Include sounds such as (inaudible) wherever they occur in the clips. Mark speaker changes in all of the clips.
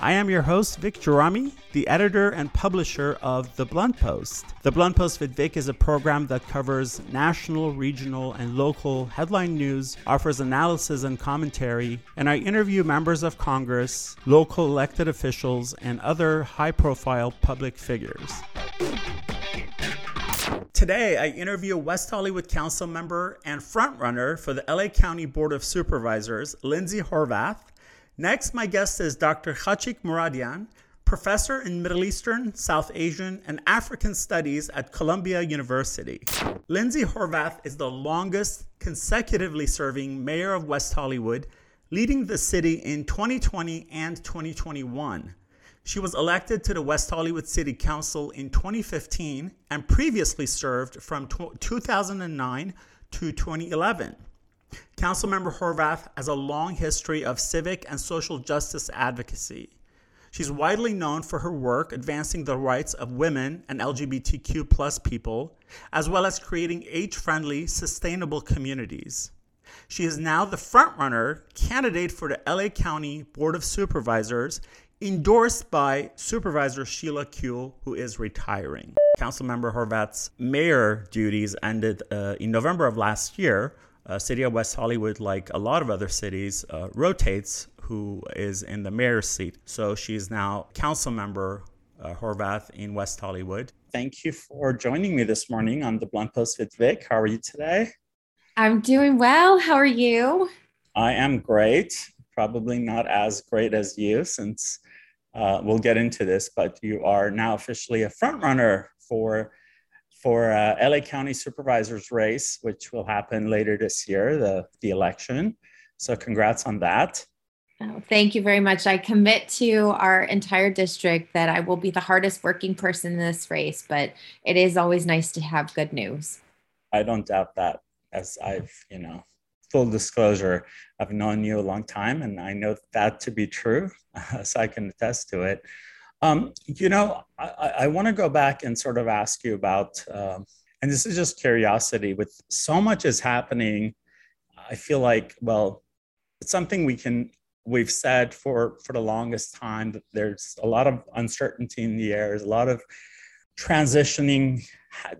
Speaker 1: I am your host, Vic Gerami, the editor and publisher of The Blunt Post. The Blunt Post with Vic is a program that covers national, regional, and local headline news, offers analysis and commentary, and I interview members of Congress, local elected officials, and other high profile public figures. Today, I interview West Hollywood Council member and frontrunner for the LA County Board of Supervisors, Lindsey Horvath, Next, my guest is Dr. Khatchig Mouradian, professor in Middle Eastern, South Asian, and African Studies at Columbia University. Lindsey Horvath is the longest consecutively serving mayor of West Hollywood, leading the city in 2020 and 2021. She was elected to the West Hollywood City Council in 2015 and previously served from 2009 to 2011. Councilmember Horvath has a long history of civic and social justice advocacy. She's widely known for her work advancing the rights of women and LGBTQ plus people, as well as creating age-friendly, sustainable communities. She is now the frontrunner candidate for the LA County Board of Supervisors, endorsed by Supervisor Sheila Kuehl, who is retiring. Councilmember Horvath's mayor duties ended uh, in November of last year uh, City of West Hollywood, like a lot of other cities, uh, rotates who is in the mayor's seat. So she's now council member uh, Horvath in West Hollywood. Thank you for joining me this morning on the Blunt Post with Vic. How are you today?
Speaker 2: I'm doing well. How are you?
Speaker 1: I am great. Probably not as great as you, since uh, we'll get into this, but you are now officially a front runner for for uh, LA County Supervisor's race, which will happen later this year, the, the election. So, congrats on that.
Speaker 2: Oh, thank you very much. I commit to our entire district that I will be the hardest working person in this race, but it is always nice to have good news.
Speaker 1: I don't doubt that, as I've, you know, full disclosure, I've known you a long time and I know that to be true, (laughs) so I can attest to it. Um, you know, I, I want to go back and sort of ask you about, um, and this is just curiosity, with so much is happening, I feel like, well, it's something we can, we've said for, for the longest time that there's a lot of uncertainty in the air, there's a lot of transitioning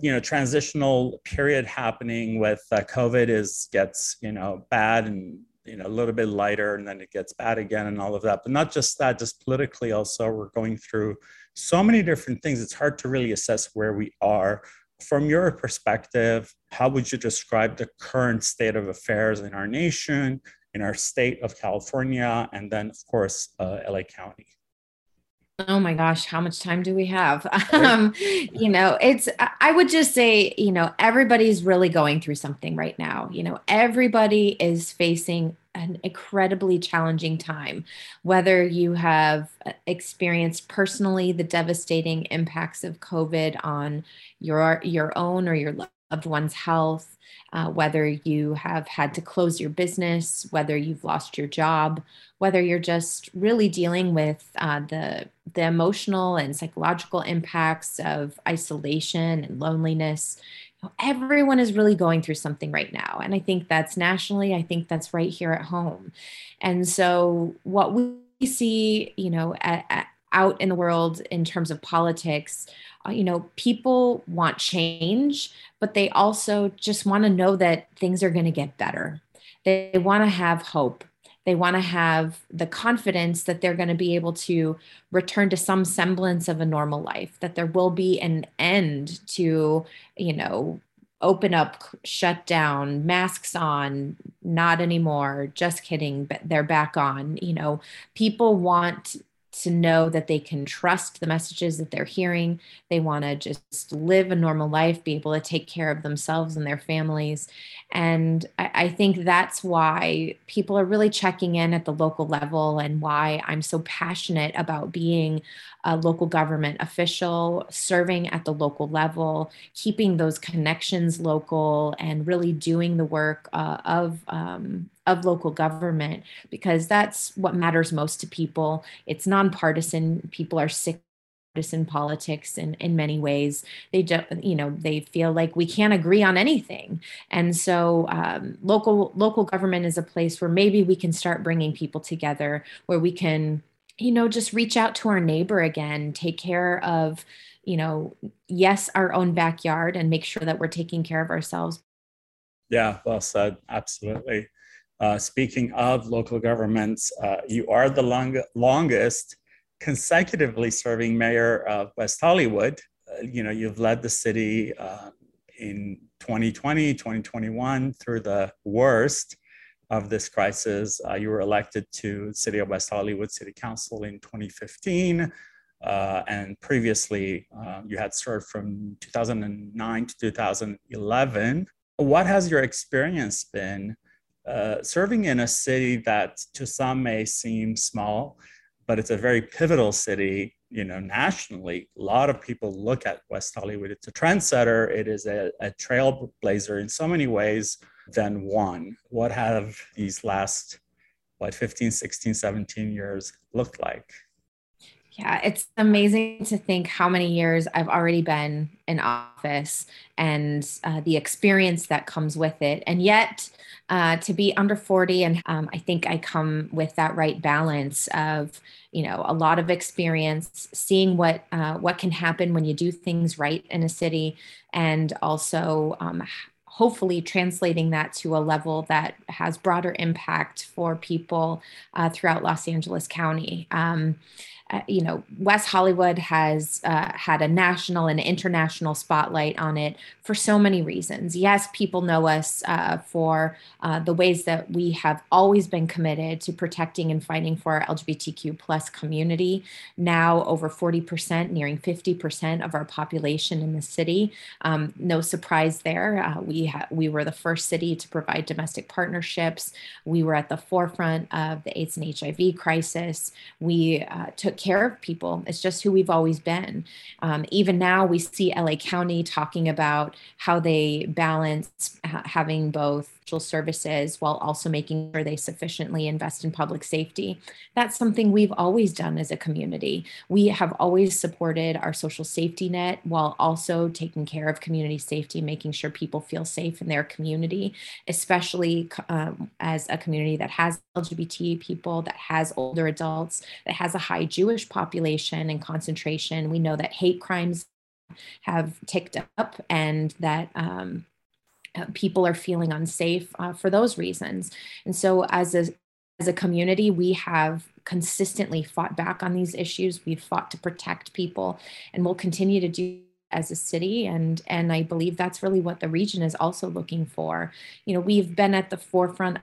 Speaker 1: you know transitional period happening with uh, covid is gets you know bad and you know a little bit lighter and then it gets bad again and all of that. But not just that just politically also we're going through so many different things. It's hard to really assess where we are. From your perspective how would you describe the current state of affairs in our nation in our state of california and then of course uh, la county
Speaker 2: Oh my gosh, how much time do we have? (laughs) Um, you know, it's, I would just say, you know, everybody's really going through something right now. You know, everybody is facing an incredibly challenging time, whether you have uh, experienced personally the devastating impacts of COVID on your, your own or your loved one's health, uh, whether you have had to close your business, whether you've lost your job, whether you're just really dealing with uh, the the emotional and psychological impacts of isolation and loneliness. everyone is really going through something right now, and I think that's nationally. I think that's right here at home, and so what we see, you know, at, at, out in the world in terms of politics uh, you know, people want change, but they also just want to know that things are going to get better. They want to have hope. They want to have the confidence that they're going to be able to return to some semblance of a normal life, that there will be an end to, you know, open up, shut down, masks on, not anymore, just kidding, but they're back on. You know, people want to know that they can trust the messages that they're hearing. They want to just live a normal life, be able to take care of themselves and their families. And I, I, think that's why people are really checking in at the local level and why I'm so passionate about being a local government official, serving at the local level, keeping those connections local, and really doing the work uh, of um, of local government because that's what matters most to people. It's nonpartisan. People are sick partisan politics in, in many ways. They don't, you know, they feel like we can't agree on anything. And so um, local local government is a place where maybe we can start bringing people together, where we can, you know, just reach out to our neighbor again, take care of, you know, yes, our own backyard and make sure that we're taking care of ourselves.
Speaker 1: Yeah, well said. Absolutely. Uh, speaking of local governments, uh, you are the long- longest consecutively serving mayor of West Hollywood. Uh, you know, you've led the city uh, in 2020, 2021 through the worst of this crisis. Uh, you were elected to City of West Hollywood City Council in 2015. Uh, and previously, uh, you had served from 2009 to 2011. What has your experience been uh, serving in a city that to some may seem small? But it's a very pivotal city you know nationally. A lot of people look at west hollywood. It's a trendsetter. It is a, a trailblazer in so many ways than one. What have these last what 15 16 17 years looked like
Speaker 2: yeah, it's amazing to think how many years I've already been in office and uh, the experience that comes with it. And yet, uh, to be under 40 and um, i think i come with that right balance of you know a lot of experience seeing what uh, what can happen when you do things right in a city and also um, hopefully translating that to a level that has broader impact for people uh, throughout los angeles county um, uh, you know, West Hollywood has uh, had a national and international spotlight on it for so many reasons. Yes, people know us uh, for uh, the ways that we have always been committed to protecting and fighting for our LGBTQ plus community. Now, over 40%, nearing 50% of our population in the city. Um, no surprise there. Uh, we ha- we were the first city to provide domestic partnerships. We were at the forefront of the AIDS and HIV crisis. We took care of people. It's just who we've always been. Um, even now, we see LA County talking about how they balance ha- having both social services while also making sure they sufficiently invest in public safety. That's something we've always done as a community. We have always supported our social safety net while also taking care of community safety, making sure people feel safe in their community, especially um, as a community that has LGBT people, that has older adults, that has a high Jewish population and concentration. We know that hate crimes have ticked up and that um, uh, people are feeling unsafe uh, for those reasons. And so, as a as a community, we have consistently fought back on these issues. We've fought to protect people, and we'll continue to do as a city and and i believe that's really what the region is also looking for you know we've been at the forefront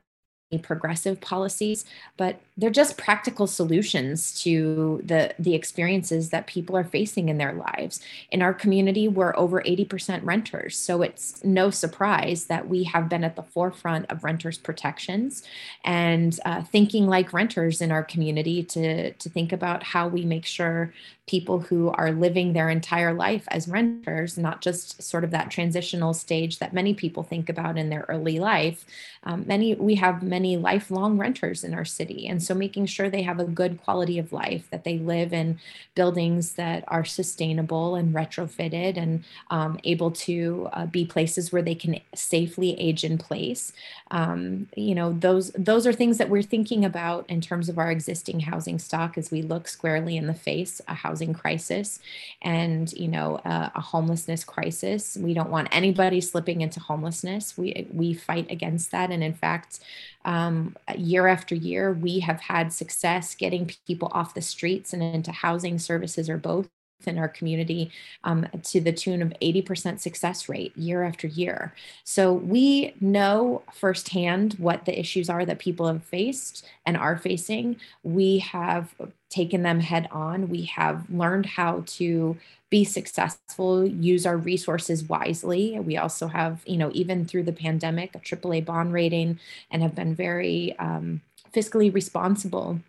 Speaker 2: progressive policies, but they're just practical solutions to the the experiences that people are facing in their lives. In our community, we're over 80% renters, so it's no surprise that we have been at the forefront of renters protections and uh, thinking like renters in our community to to think about how we make sure people who are living their entire life as renters, not just sort of that transitional stage that many people think about in their early life. Um, many we have many lifelong renters in our city, and so making sure they have a good quality of life, that they live in buildings that are sustainable and retrofitted, and um, able to uh, be places where they can safely age in place. Um, you know, those those are things that we're thinking about in terms of our existing housing stock as we look squarely in the face a house housing crisis and you know uh, a homelessness crisis. We don't want anybody slipping into homelessness. We we fight against that. And in fact um, year after year we have had success getting people off the streets and into housing services or both in our community um, to the tune of 80% success rate year after year. So we know firsthand what the issues are that people have faced and are facing. We have taken them head on. We have learned how to be successful, use our resources wisely. We also have, you know, even through the pandemic, a AAA bond rating and have been very um, fiscally responsible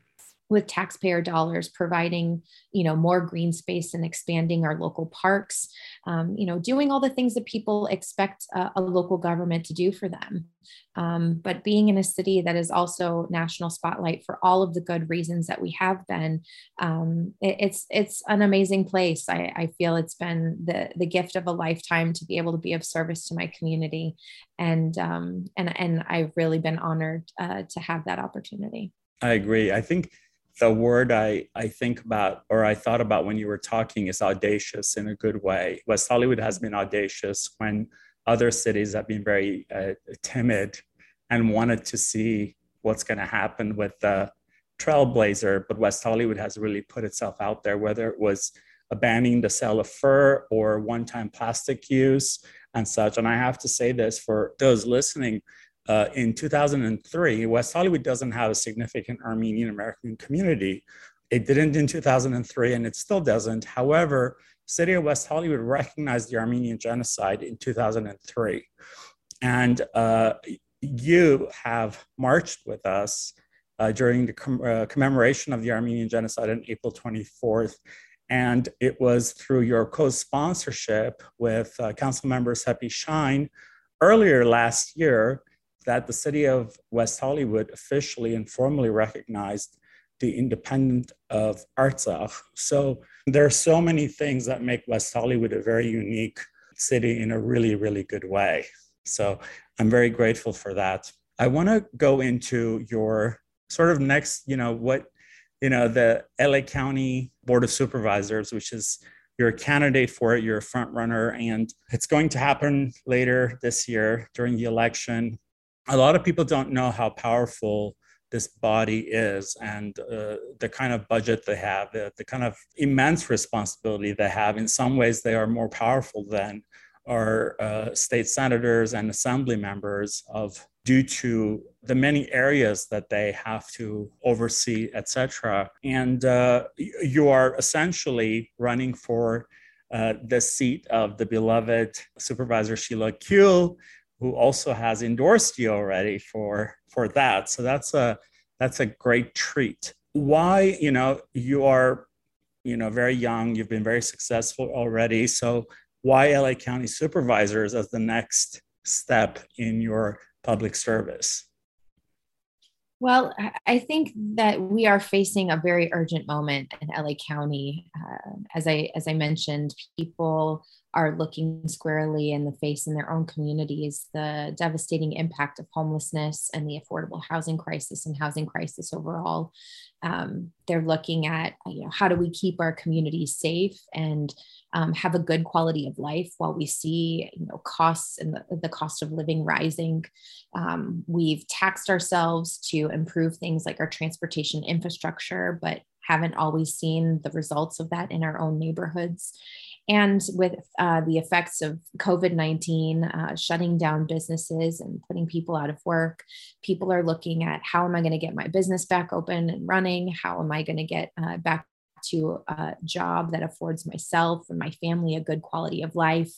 Speaker 2: with taxpayer dollars providing you know more green space and expanding our local parks um, you know doing all the things that people expect a, a local government to do for them. Um, but being in a city that is also national spotlight for all of the good reasons that we have been um, it, it's it's an amazing place. I, I feel it's been the the gift of a lifetime to be able to be of service to my community. And um, and and I've really been honored uh, to have that opportunity.
Speaker 1: I agree. I think the word I, I think about or I thought about when you were talking is audacious in a good way. West Hollywood has been audacious when other cities have been very uh, timid and wanted to see what's going to happen with the trailblazer. But West Hollywood has really put itself out there, whether it was banning the sale of fur or one time plastic use and such. And I have to say this for those listening uh, in 2003, West Hollywood doesn't have a significant Armenian American community. It didn't in 2003, and it still doesn't. However, City of West Hollywood recognized the Armenian genocide in 2003. And uh, you have marched with us uh, during the com- uh, commemoration of the Armenian genocide on April 24th. And it was through your co sponsorship with uh, Council Member Sepi Shyne earlier last year that the city of West Hollywood officially and formally recognized the independent of Artsakh. So there are so many things that make West Hollywood a very unique city in a really, really good way. So I'm very grateful for that. I want to go into your sort of next, you know, what, you know, the LA County Board of Supervisors, which is you're a candidate for it, you're a front runner, and it's going to happen later this year during the election a lot of people don't know how powerful this body is and uh, the kind of budget they have, the, the kind of immense responsibility they have. In some ways, they are more powerful than our uh, state senators and assembly members of due to the many areas that they have to oversee, etc. And uh, you are essentially running for uh, the seat of the beloved Supervisor Sheila Kuehl, who also has endorsed you already for for that. So that's a that's a great treat. Why, you know, you are, you know, very young, you've been very successful already. So why LA County supervisors as the next step in your public service?
Speaker 2: Well, I think that we are facing a very urgent moment in LA County. Uh, as I as I mentioned, people are looking squarely in the face in their own communities the devastating impact of homelessness and the affordable housing crisis and housing crisis overall. Um, they're looking at you know how do we keep our communities safe and um, have a good quality of life while we see you know costs and the, the cost of living rising. Um, we've taxed ourselves to improve things like our transportation infrastructure, but haven't always seen the results of that in our own neighborhoods and with uh, the effects of COVID 19 uh, shutting down businesses and putting people out of work, people are looking at how am I going to get my business back open and running? How am I going to get uh, back to a job that affords myself and my family a good quality of life.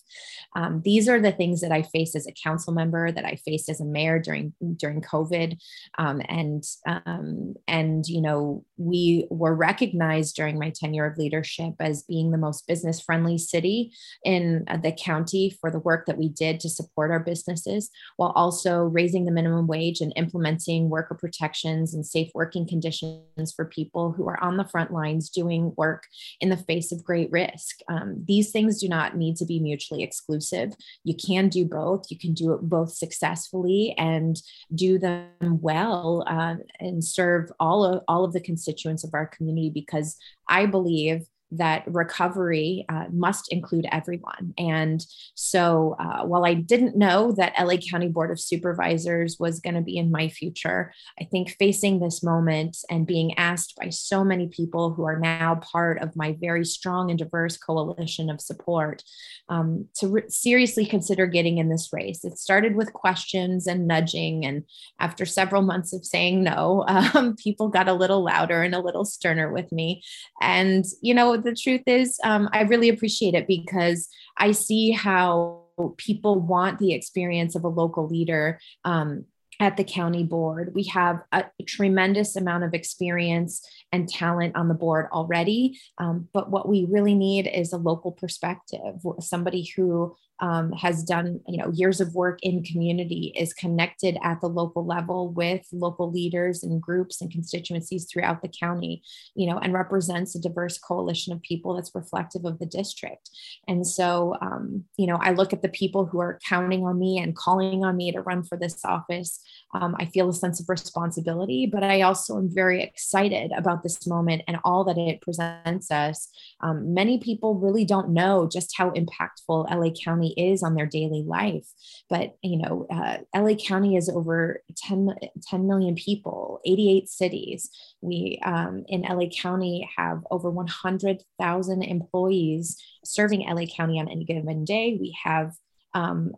Speaker 2: Um, these are the things that I faced as a council member, that I faced as a mayor during during COVID, um, and um, and you know we were recognized during my tenure of leadership as being the most business friendly city in the county for the work that we did to support our businesses, while also raising the minimum wage and implementing worker protections and safe working conditions for people who are on the front lines doing doing work in the face of great risk. Um, these things do not need to be mutually exclusive. You can do both. You can do it both successfully and do them well uh, and serve all of all of the constituents of our community because I believe that recovery uh, must include everyone. And so uh, while I didn't know that LA County Board of Supervisors was going to be in my future, I think facing this moment and being asked by so many people who are now part of my very strong and diverse coalition of support um, to re- seriously consider getting in this race. It started with questions and nudging. And after several months of saying no, (laughs) um, people got a little louder and a little sterner with me. And, you know, the truth is, um, I really appreciate it because I see how people want the experience of a local leader um, at the county board. We have a tremendous amount of experience and talent on the board already. Um, but what we really need is a local perspective, somebody who um, has done you know years of work in community is connected at the local level with local leaders and groups and constituencies throughout the county you know and represents a diverse coalition of people that's reflective of the district. And so um, you know i look at the people who are counting on me and calling on me to run for this office. Um, i feel a sense of responsibility but i also am very excited about this moment and all that it presents us. Um, many people really don't know just how impactful la county County is on their daily life. But, you know, uh, LA County is over 10, 10 million people, 88 cities. We um, in LA County have over 100,000 employees serving LA County on any given day. We have um,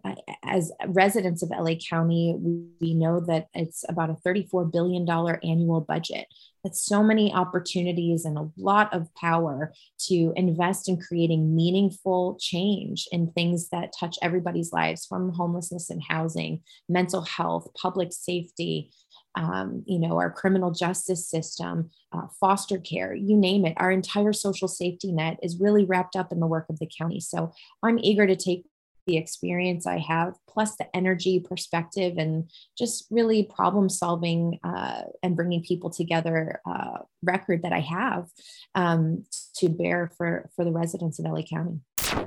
Speaker 2: as residents of LA County, we, we know that it's about a $34 billion annual budget. That's so many opportunities and a lot of power to invest in creating meaningful change in things that touch everybody's lives from homelessness and housing, mental health, public safety, um, you know, our criminal justice system, uh, foster care, you name it. Our entire social safety net is really wrapped up in the work of the county. So I'm eager to take the experience I have, plus the energy, perspective, and just really problem solving uh, and bringing people together uh, record that I have um, to bear for, for the residents of LA County.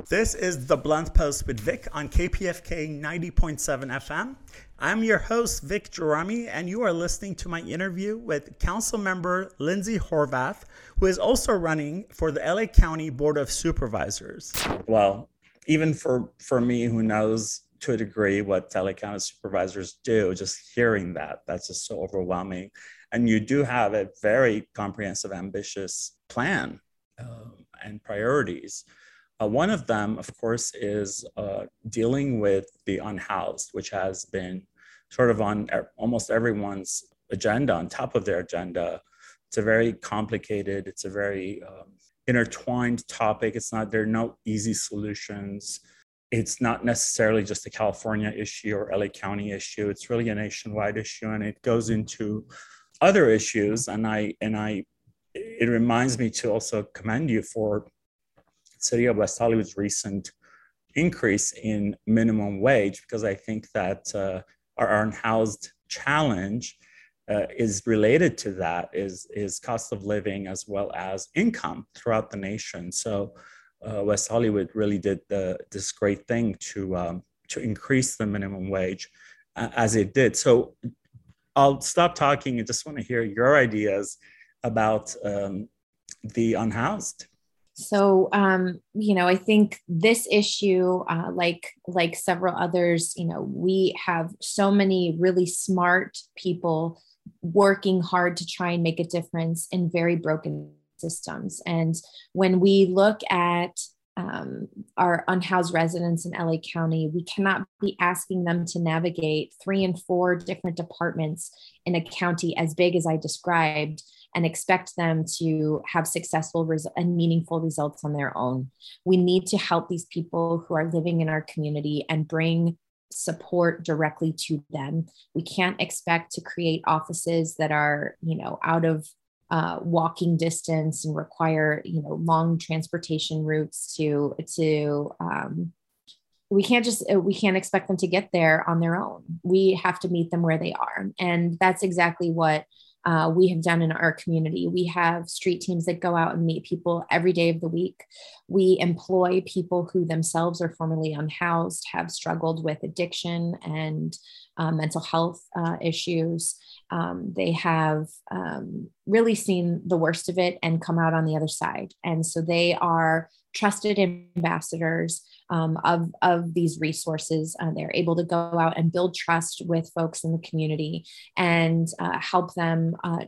Speaker 1: This is the Blunt Post with Vic on KPFK 90.7 FM. I'm your host, Vic Gerami, and you are listening to my interview with Council Member Lindsey Horvath, who is also running for the LA County Board of Supervisors. Well, even for for me who knows to a degree what telecom supervisors do, just hearing that, that's just so overwhelming. And you do have a very comprehensive, ambitious plan um, and priorities. Uh, one of them, of course, is uh, dealing with the unhoused, which has been sort of on almost everyone's agenda, on top of their agenda. It's a very complicated, it's a very um, intertwined topic. It's not, there are no easy solutions. It's not necessarily just a California issue or LA County issue. It's really a nationwide issue and it goes into other issues. And I, and I, it reminds me to also commend you for City of West Hollywood's recent increase in minimum wage because I think that uh, our unhoused challenge uh, is related to that is is cost of living as well as income throughout the nation. So uh, West Hollywood really did the, this great thing to um, to increase the minimum wage uh, as it did. So I'll stop talking and just want to hear your ideas about um, the unhoused.
Speaker 2: So, um, you know, I think this issue, uh, like like several others, you know, we have so many really smart people working hard to try and make a difference in very broken systems. And when we look at um, our unhoused residents in LA County, we cannot be asking them to navigate three and four different departments in a county as big as I described and expect them to have successful res- and meaningful results on their own. We need to help these people who are living in our community and bring support directly to them. We can't expect to create offices that are, you know, out of uh, walking distance and require, you know, long transportation routes to to. Um, we can't just uh, we can't expect them to get there on their own. We have to meet them where they are, and that's exactly what uh, we have done in our community. We have street teams that go out and meet people every day of the week. We employ people who themselves are formerly unhoused, have struggled with addiction and uh, mental health uh, issues. Um, they have um, really seen the worst of it and come out on the other side. And so they are trusted ambassadors um, of, of these resources. Uh, they're able to go out and build trust with folks in the community and uh, help them. Uh,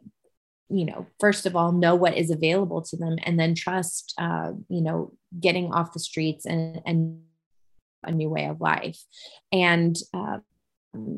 Speaker 2: you know, first of all, know what is available to them, and then trust, uh, you know, getting off the streets and, and a new way of life. And uh,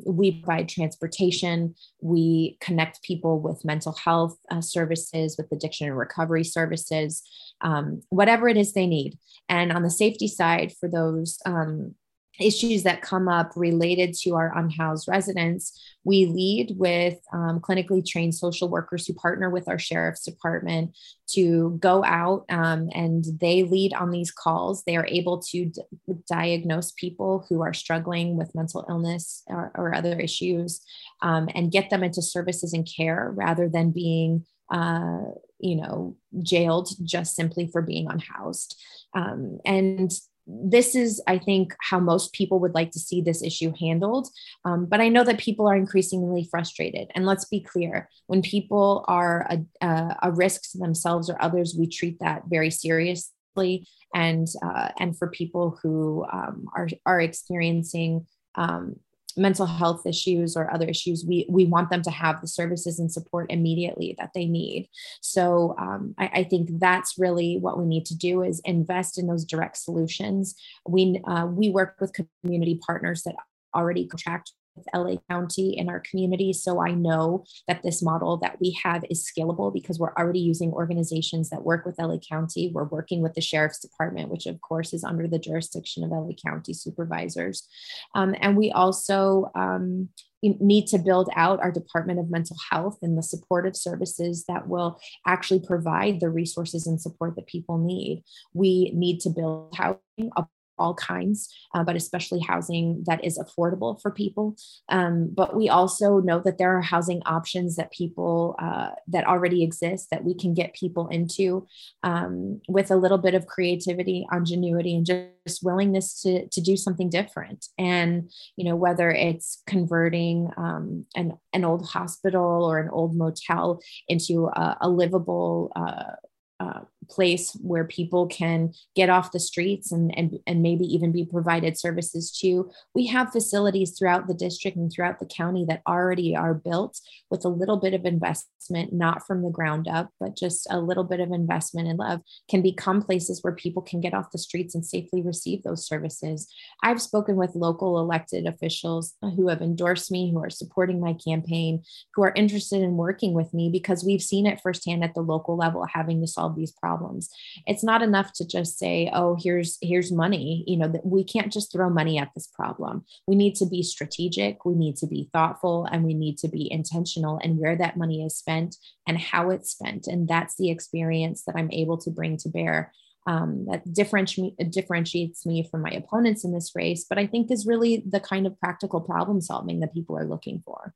Speaker 2: we provide transportation. We connect people with mental health uh, services, with addiction and recovery services, um, whatever it is they need. And on the safety side, for those um, issues that come up related to our unhoused residents, we lead with um, clinically trained social workers who partner with our sheriff's department to go out um, and they lead on these calls. They are able to d- diagnose people who are struggling with mental illness or, or other issues um, and get them into services and care rather than being uh, you know, jailed just simply for being unhoused. Um, and this is, I think, how most people would like to see this issue handled. Um, but I know that people are increasingly frustrated. And let's be clear when people are a, a, a risk to themselves or others, we treat that very seriously. And, uh, and for people who um, are, are experiencing um, mental health issues or other issues, we, we want them to have the services and support immediately that they need. So um, I, I, think that's really what we need to do is invest in those direct solutions. We, uh, we work with community partners that already contract LA County in our community. So I know that this model that we have is scalable because we're already using organizations that work with LA County. We're working with the Sheriff's Department, which of course is under the jurisdiction of LA County supervisors. Um, and we also um, need to build out our Department of Mental Health and the supportive services that will actually provide the resources and support that people need. We need to build housing, all kinds, uh, but especially housing that is affordable for people. Um, but we also know that there are housing options that people uh, that already exist that we can get people into um, with a little bit of creativity, ingenuity, and just willingness to, to do something different. And you know whether it's converting um, an an old hospital or an old motel into a, a livable uh, uh, place where people can get off the streets and, and, and maybe even be provided services to. We have facilities throughout the district and throughout the county that already are built with a little bit of investment, not from the ground up, but just a little bit of investment and love can become places where people can get off the streets and safely receive those services. I've spoken with local elected officials who have endorsed me, who are supporting my campaign, who are interested in working with me because we've seen it firsthand at the local level having to solve these problems problems. It's not enough to just say oh here's here's money you know that we can't just throw money at this problem. We need to be strategic we need to be thoughtful and we need to be intentional and where that money is spent and how it's spent. And that's the experience that i'm able to bring to bear um, that differenti- differentiates me from my opponents in this race, but I think is really the kind of practical problem solving that people are looking for.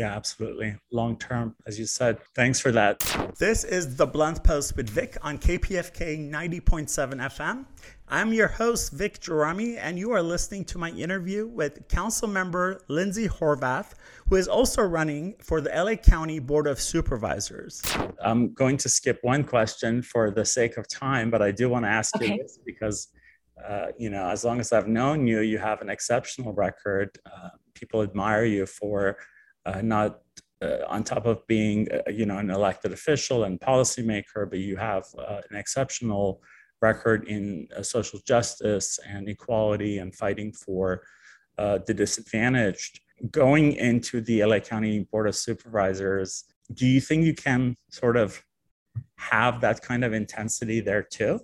Speaker 1: Yeah, absolutely. Long term, as you said. Thanks for that. This is the Blunt Post with Vic on KPFK 90.7 FM. I'm your host, Vic Gerami, and you are listening to my interview with Council Member Lindsey Horvath, who is also running for the LA County Board of Supervisors. I'm going to skip one question for the sake of time, but I do want to ask okay. you this because, uh, you know, as long as I've known you, you have an exceptional record. Uh, people admire you for not uh, on top of being, uh, you know, an elected official and policymaker, but you have uh, an exceptional record in uh, social justice and equality and fighting for uh, the disadvantaged. Going into the LA County Board of Supervisors, do you think you can sort of have that kind of intensity there too?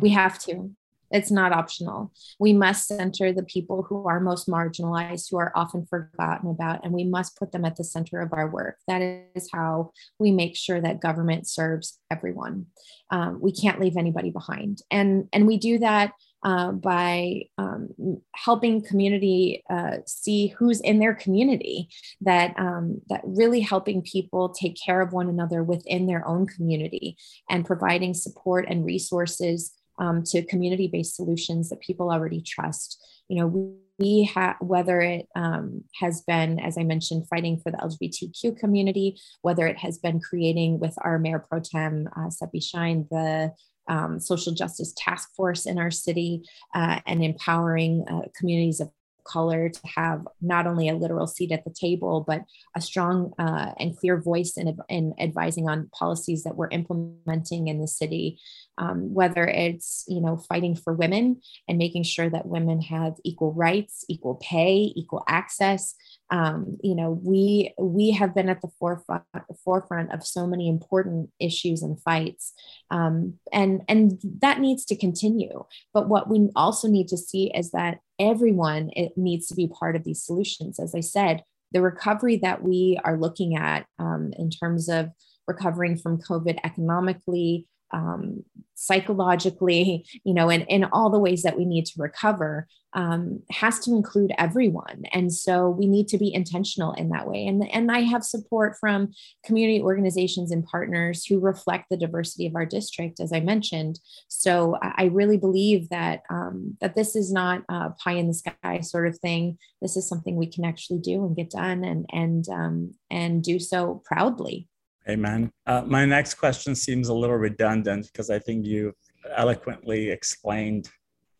Speaker 2: We have to. It's not optional. We must center the people who are most marginalized, who are often forgotten about, and we must put them at the center of our work. That is how we make sure that government serves everyone. Um, we can't leave anybody behind, and and we do that uh, by um, helping community uh, see who's in their community that um, that really helping people take care of one another within their own community and providing support and resources um, to community based solutions that people already trust. You know, we, we have, whether it um, has been, as I mentioned, fighting for the LGBTQ community, whether it has been creating with our Mayor Pro Tem, uh, Sepi Shyne, the um, social justice task force in our city uh, and empowering uh, communities of color to have not only a literal seat at the table, but a strong uh, and clear voice in, in advising on policies that we're implementing in the city. Um, whether it's you know fighting for women and making sure that women have equal rights, equal pay, equal access, um, you know we we have been at the forefront forefront of so many important issues and fights um, and and that needs to continue. But what we also need to see is that everyone it needs to be part of these solutions. As i said the recovery that we are looking at um, in terms of recovering from covid economically um, psychologically, you know, and in all the ways that we need to recover um, has to include everyone. And so we need to be intentional in that way. And, and I have support from community organizations and partners who reflect the diversity of our district, as I mentioned. So I really believe that um, that this is not a pie in the sky sort of thing. This is something we can actually do and get done and and um, and do so proudly.
Speaker 1: Amen. Uh, my next question seems a little redundant because I think you eloquently explained,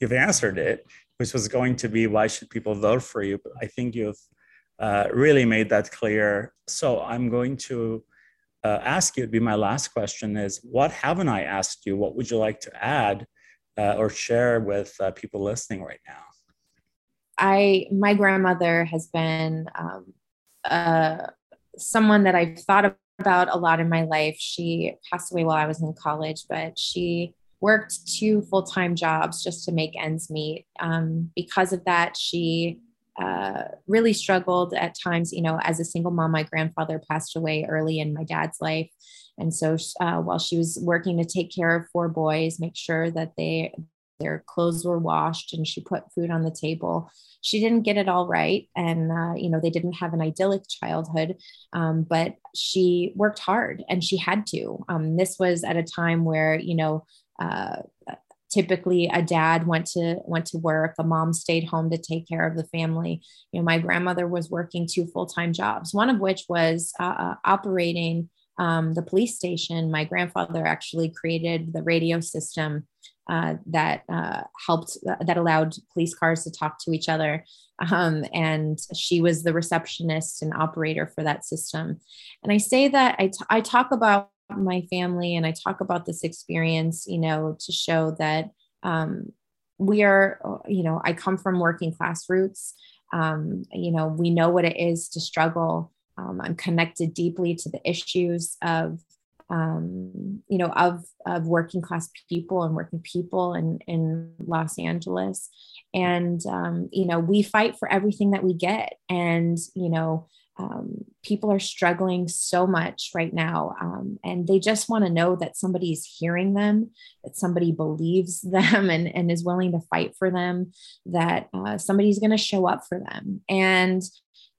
Speaker 1: you've answered it, which was going to be why should people vote for you? But I think you've uh, really made that clear. So I'm going to uh, ask you, it'd be my last question is what haven't I asked you? What would you like to add uh, or share with uh, people listening right now?
Speaker 2: I, my grandmother has been um, uh, someone that I've thought about a lot in my life. She passed away while I was in college, but she worked two full time jobs just to make ends meet. Um, because of that, she uh, really struggled at times. You know, as a single mom, my grandfather passed away early in my dad's life. And so uh, while she was working to take care of four boys, make sure that they their clothes were washed and she put food on the table she didn't get it all right. And uh, you know they didn't have an idyllic childhood um, but she worked hard and she had to. Um, this was at a time where you know uh, typically a dad went to went to work a mom stayed home to take care of the family. You know my grandmother was working two full-time jobs one of which was uh, operating um, the police station my grandfather actually created the radio system uh, that uh, helped uh, that allowed police cars to talk to each other. Um, and she was the receptionist and operator for that system. And i say that I, t- I talk about my family and i talk about this experience you know to show that um, we are you know i come from working class roots. Um, you know we know what it is to struggle um, i'm connected deeply to the issues of um, you know, of of working class people and working people in in Los Angeles, and um, you know, we fight for everything that we get, and you know, um, people are struggling so much right now, um, and they just want to know that somebody's hearing them, that somebody believes (laughs) them, and and is willing to fight for them, that uh, somebody's going to show up for them, and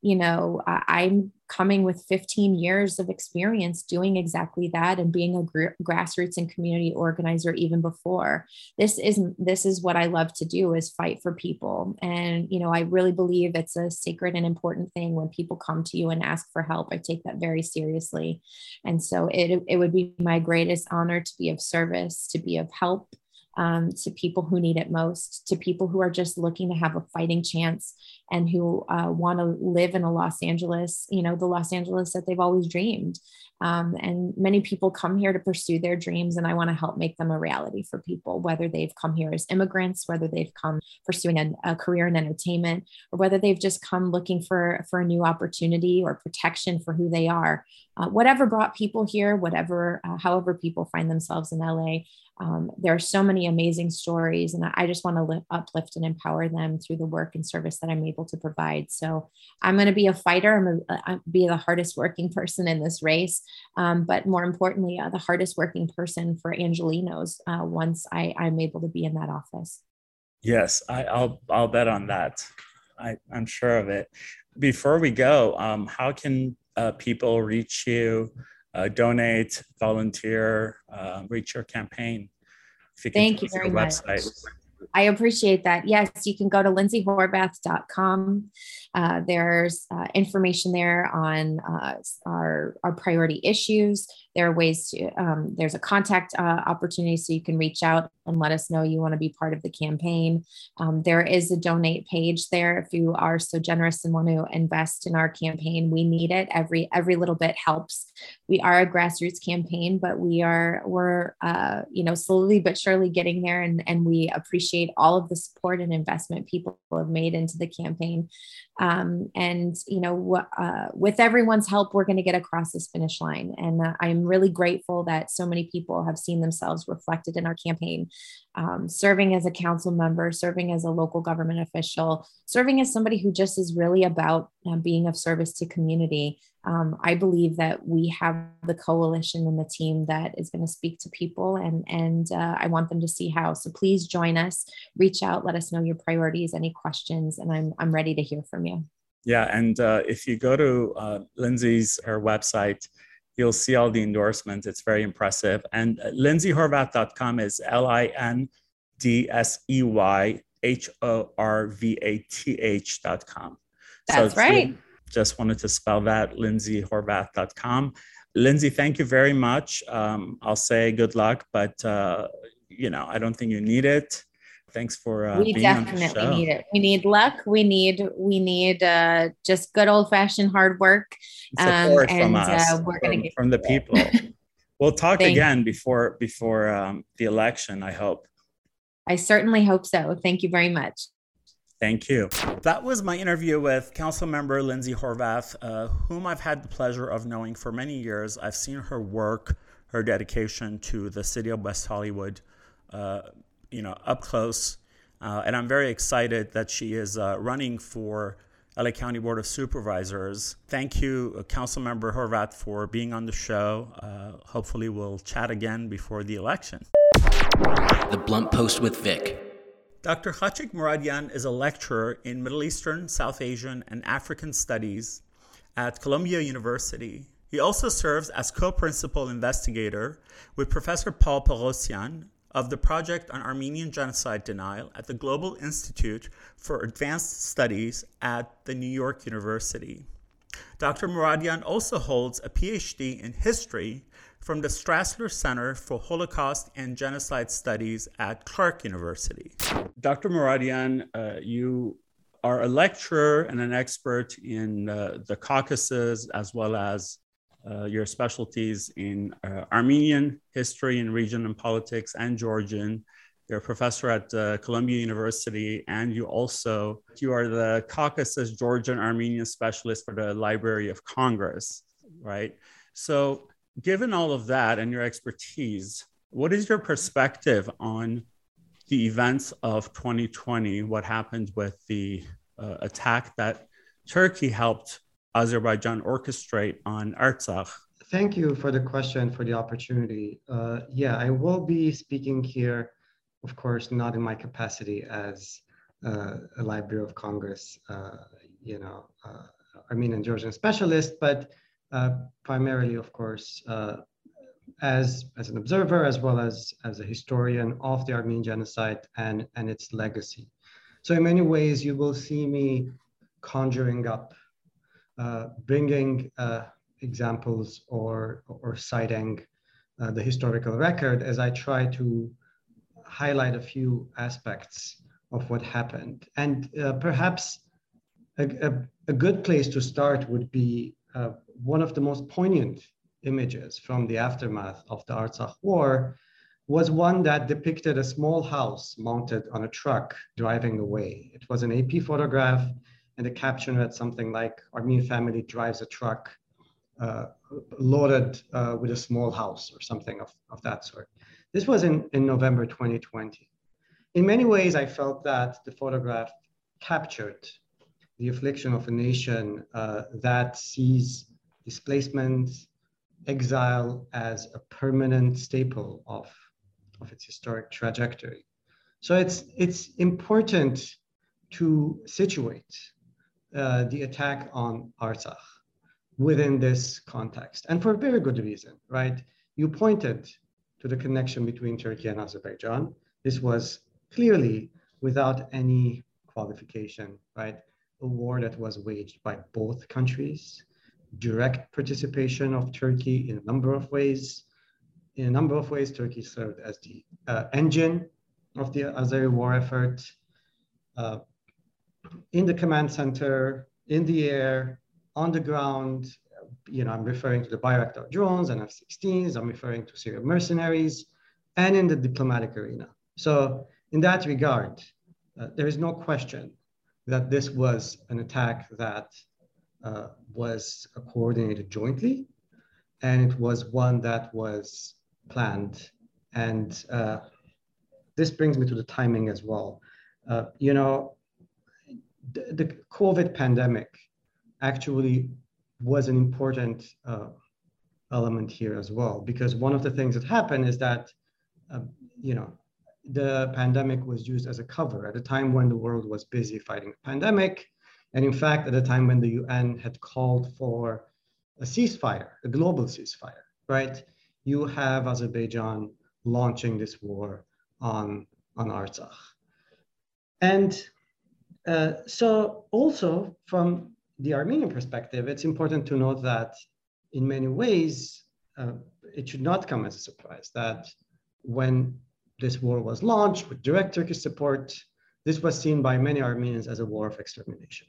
Speaker 2: you know, I'm coming with 15 years of experience doing exactly that and being a gr- grassroots and community organizer even before. This is this is what I love to do is fight for people. And you know, I really believe it's a sacred and important thing when people come to you and ask for help. I take that very seriously. And so it it would be my greatest honor to be of service, to be of help um, to people who need it most, to people who are just looking to have a fighting chance and who uh, want to live in a Los Angeles, you know, the Los Angeles that they've always dreamed. Um, and many people come here to pursue their dreams, and I want to help make them a reality for people, whether they've come here as immigrants, whether they've come pursuing a, a career in entertainment, or whether they've just come looking for, for a new opportunity or protection for who they are. Uh, whatever brought people here, whatever, uh, however people find themselves in LA, um, there are so many amazing stories, and I just want to lift, uplift and empower them through the work and service that I'm able to provide. So I'm going to be a fighter. I'm going to uh, be the hardest working (laughs) person in this race, um, but more importantly, uh, the hardest working person for angelinos uh, once I, I'm able to be in that office.
Speaker 1: Yes, I, will I'll bet on that. I, am sure of it. Before we go, um, how can uh, people reach you? Uh, donate, volunteer, uh, reach your campaign.
Speaker 2: If you Thank you very much. Website. I appreciate that. Yes, you can go to lindseyhorvath.com. Uh, there's uh, information there on uh, our, our priority issues. There are ways to, um, there's a contact uh, opportunity so you can reach out and let us know you want to be part of the campaign. Um, there is a donate page there if you are so generous and want to invest in our campaign. We need it. Every every little bit helps. We are a grassroots campaign, but we are we're uh, you know slowly but surely getting there, and and we appreciate all of the support and investment people have made into the campaign. Um, and you know uh, with everyone's help, we're going to get across this finish line. And uh, I'm really grateful that so many people have seen themselves reflected in our campaign um, serving as a council member, serving as a local government official, serving as somebody who just is really about uh, being of service to community. Um, I believe that we have the coalition and the team that is going to speak to people, and and uh, I want them to see how. So please join us, reach out, let us know your priorities, any questions, and I'm I'm ready to hear from you.
Speaker 1: Yeah, and uh, if you go to uh, Lindsey's her website, You'll see all the endorsements. It's very impressive. And lindseyhorvath.com is L I N D S E Y H O R V A T H.com.
Speaker 2: That's so right.
Speaker 1: Just wanted to spell that lindseyhorvath.com. Lindsey, thank you very much. Um, I'll say good luck, but uh, you know, I don't think you need it. Thanks for uh,
Speaker 2: we definitely need it. We need luck. We need we need uh, just good old-fashioned hard work
Speaker 1: um, and uh, we're gonna get from the people. We'll talk again before before um, the election i hope.
Speaker 2: I certainly hope so. Thank you very much
Speaker 1: Thank you. That was my interview with Council Member Lindsey Horvath, uh, whom I've had the pleasure of knowing for many years. I've seen her work, her dedication to the city of West Hollywood, uh, you know, up close. Uh, and I'm very excited that she is uh, running for LA County Board of Supervisors. Thank you, uh, Councilmember Horvath, for being on the show. Uh, hopefully, we'll chat again before the election.
Speaker 3: The Blunt Post with Vic.
Speaker 1: Dr. Khatchig Mouradian is a lecturer in Middle Eastern, South Asian, and African Studies at Columbia University. He also serves as co principal investigator with Professor Paul Boghossian of the Project on Armenian Genocide Denial at the Global Institute for Advanced Studies at the New York University. Dr. Mouradian also holds a PhD in history from the Strassler Center for Holocaust and Genocide Studies at Clark University. Dr. Mouradian, uh, you are a lecturer and an expert in uh, the Caucasus as well as uh, your specialties in uh, Armenian history and region and politics and Georgian. You're a professor at uh, Columbia University, and you also you are the Caucasus Georgian Armenian specialist for the Library of Congress, right? So, given all of that and your expertise, what is your perspective on the events of 2020? What happened with the uh, attack that Turkey helped Azerbaijan orchestrate on Artsakh?
Speaker 4: Thank you for the question, for the opportunity. Uh, yeah, I will be speaking here, of course, not in my capacity as uh, a Library of Congress, uh, you know, uh, Armenian Georgian specialist, but primarily, of course, uh, as, as an observer, as well as, as a historian of the Armenian genocide and, and its legacy. So in many ways, you will see me conjuring up uh, bringing uh, examples or, or citing uh, the historical record as I try to highlight a few aspects of what happened. And perhaps a, a, a, good place to start would be one of the most poignant images from the aftermath of the Artsakh War was one that depicted a small house mounted on a truck driving away. It was an AP photograph and the caption read something like Armenian family drives a truck uh, loaded uh, with a small house or something of, of that sort. This was in, in November 2020. In many ways, I felt that the photograph captured the affliction of a nation uh, that sees displacement, exile as a permanent staple of, of its historic trajectory. So it's, it's important to situate uh, the attack on Artsakh within this context, and for a very good reason, right? You pointed to the connection between Turkey and Azerbaijan. This was clearly without any qualification, right? A war that was waged by both countries, direct participation of Turkey in a number of ways. In a number of ways, Turkey served as the uh, engine of the Azeri war effort uh, in the command center, in the air, on the ground. You know, I'm referring to the Bayraktar drones and F-16s. I'm referring to Syrian mercenaries, and in the diplomatic arena. So, in that regard, uh, there is no question that this was an attack that uh, was coordinated jointly, and it was one that was planned. And uh, this brings me to the timing as well. Uh, you know, the, the, COVID pandemic actually was an important uh, element here as well, because one of the things that happened is that, uh, you know, the pandemic was used as a cover at a time when the world was busy fighting the pandemic. And in fact, at a time when the UN had called for a ceasefire, a global ceasefire, right? You have Azerbaijan launching this war on, on Artsakh. And uh, so also from the Armenian perspective, it's important to note that in many ways, uh, it should not come as a surprise that when this war was launched with direct Turkish support, this was seen by many Armenians as a war of extermination.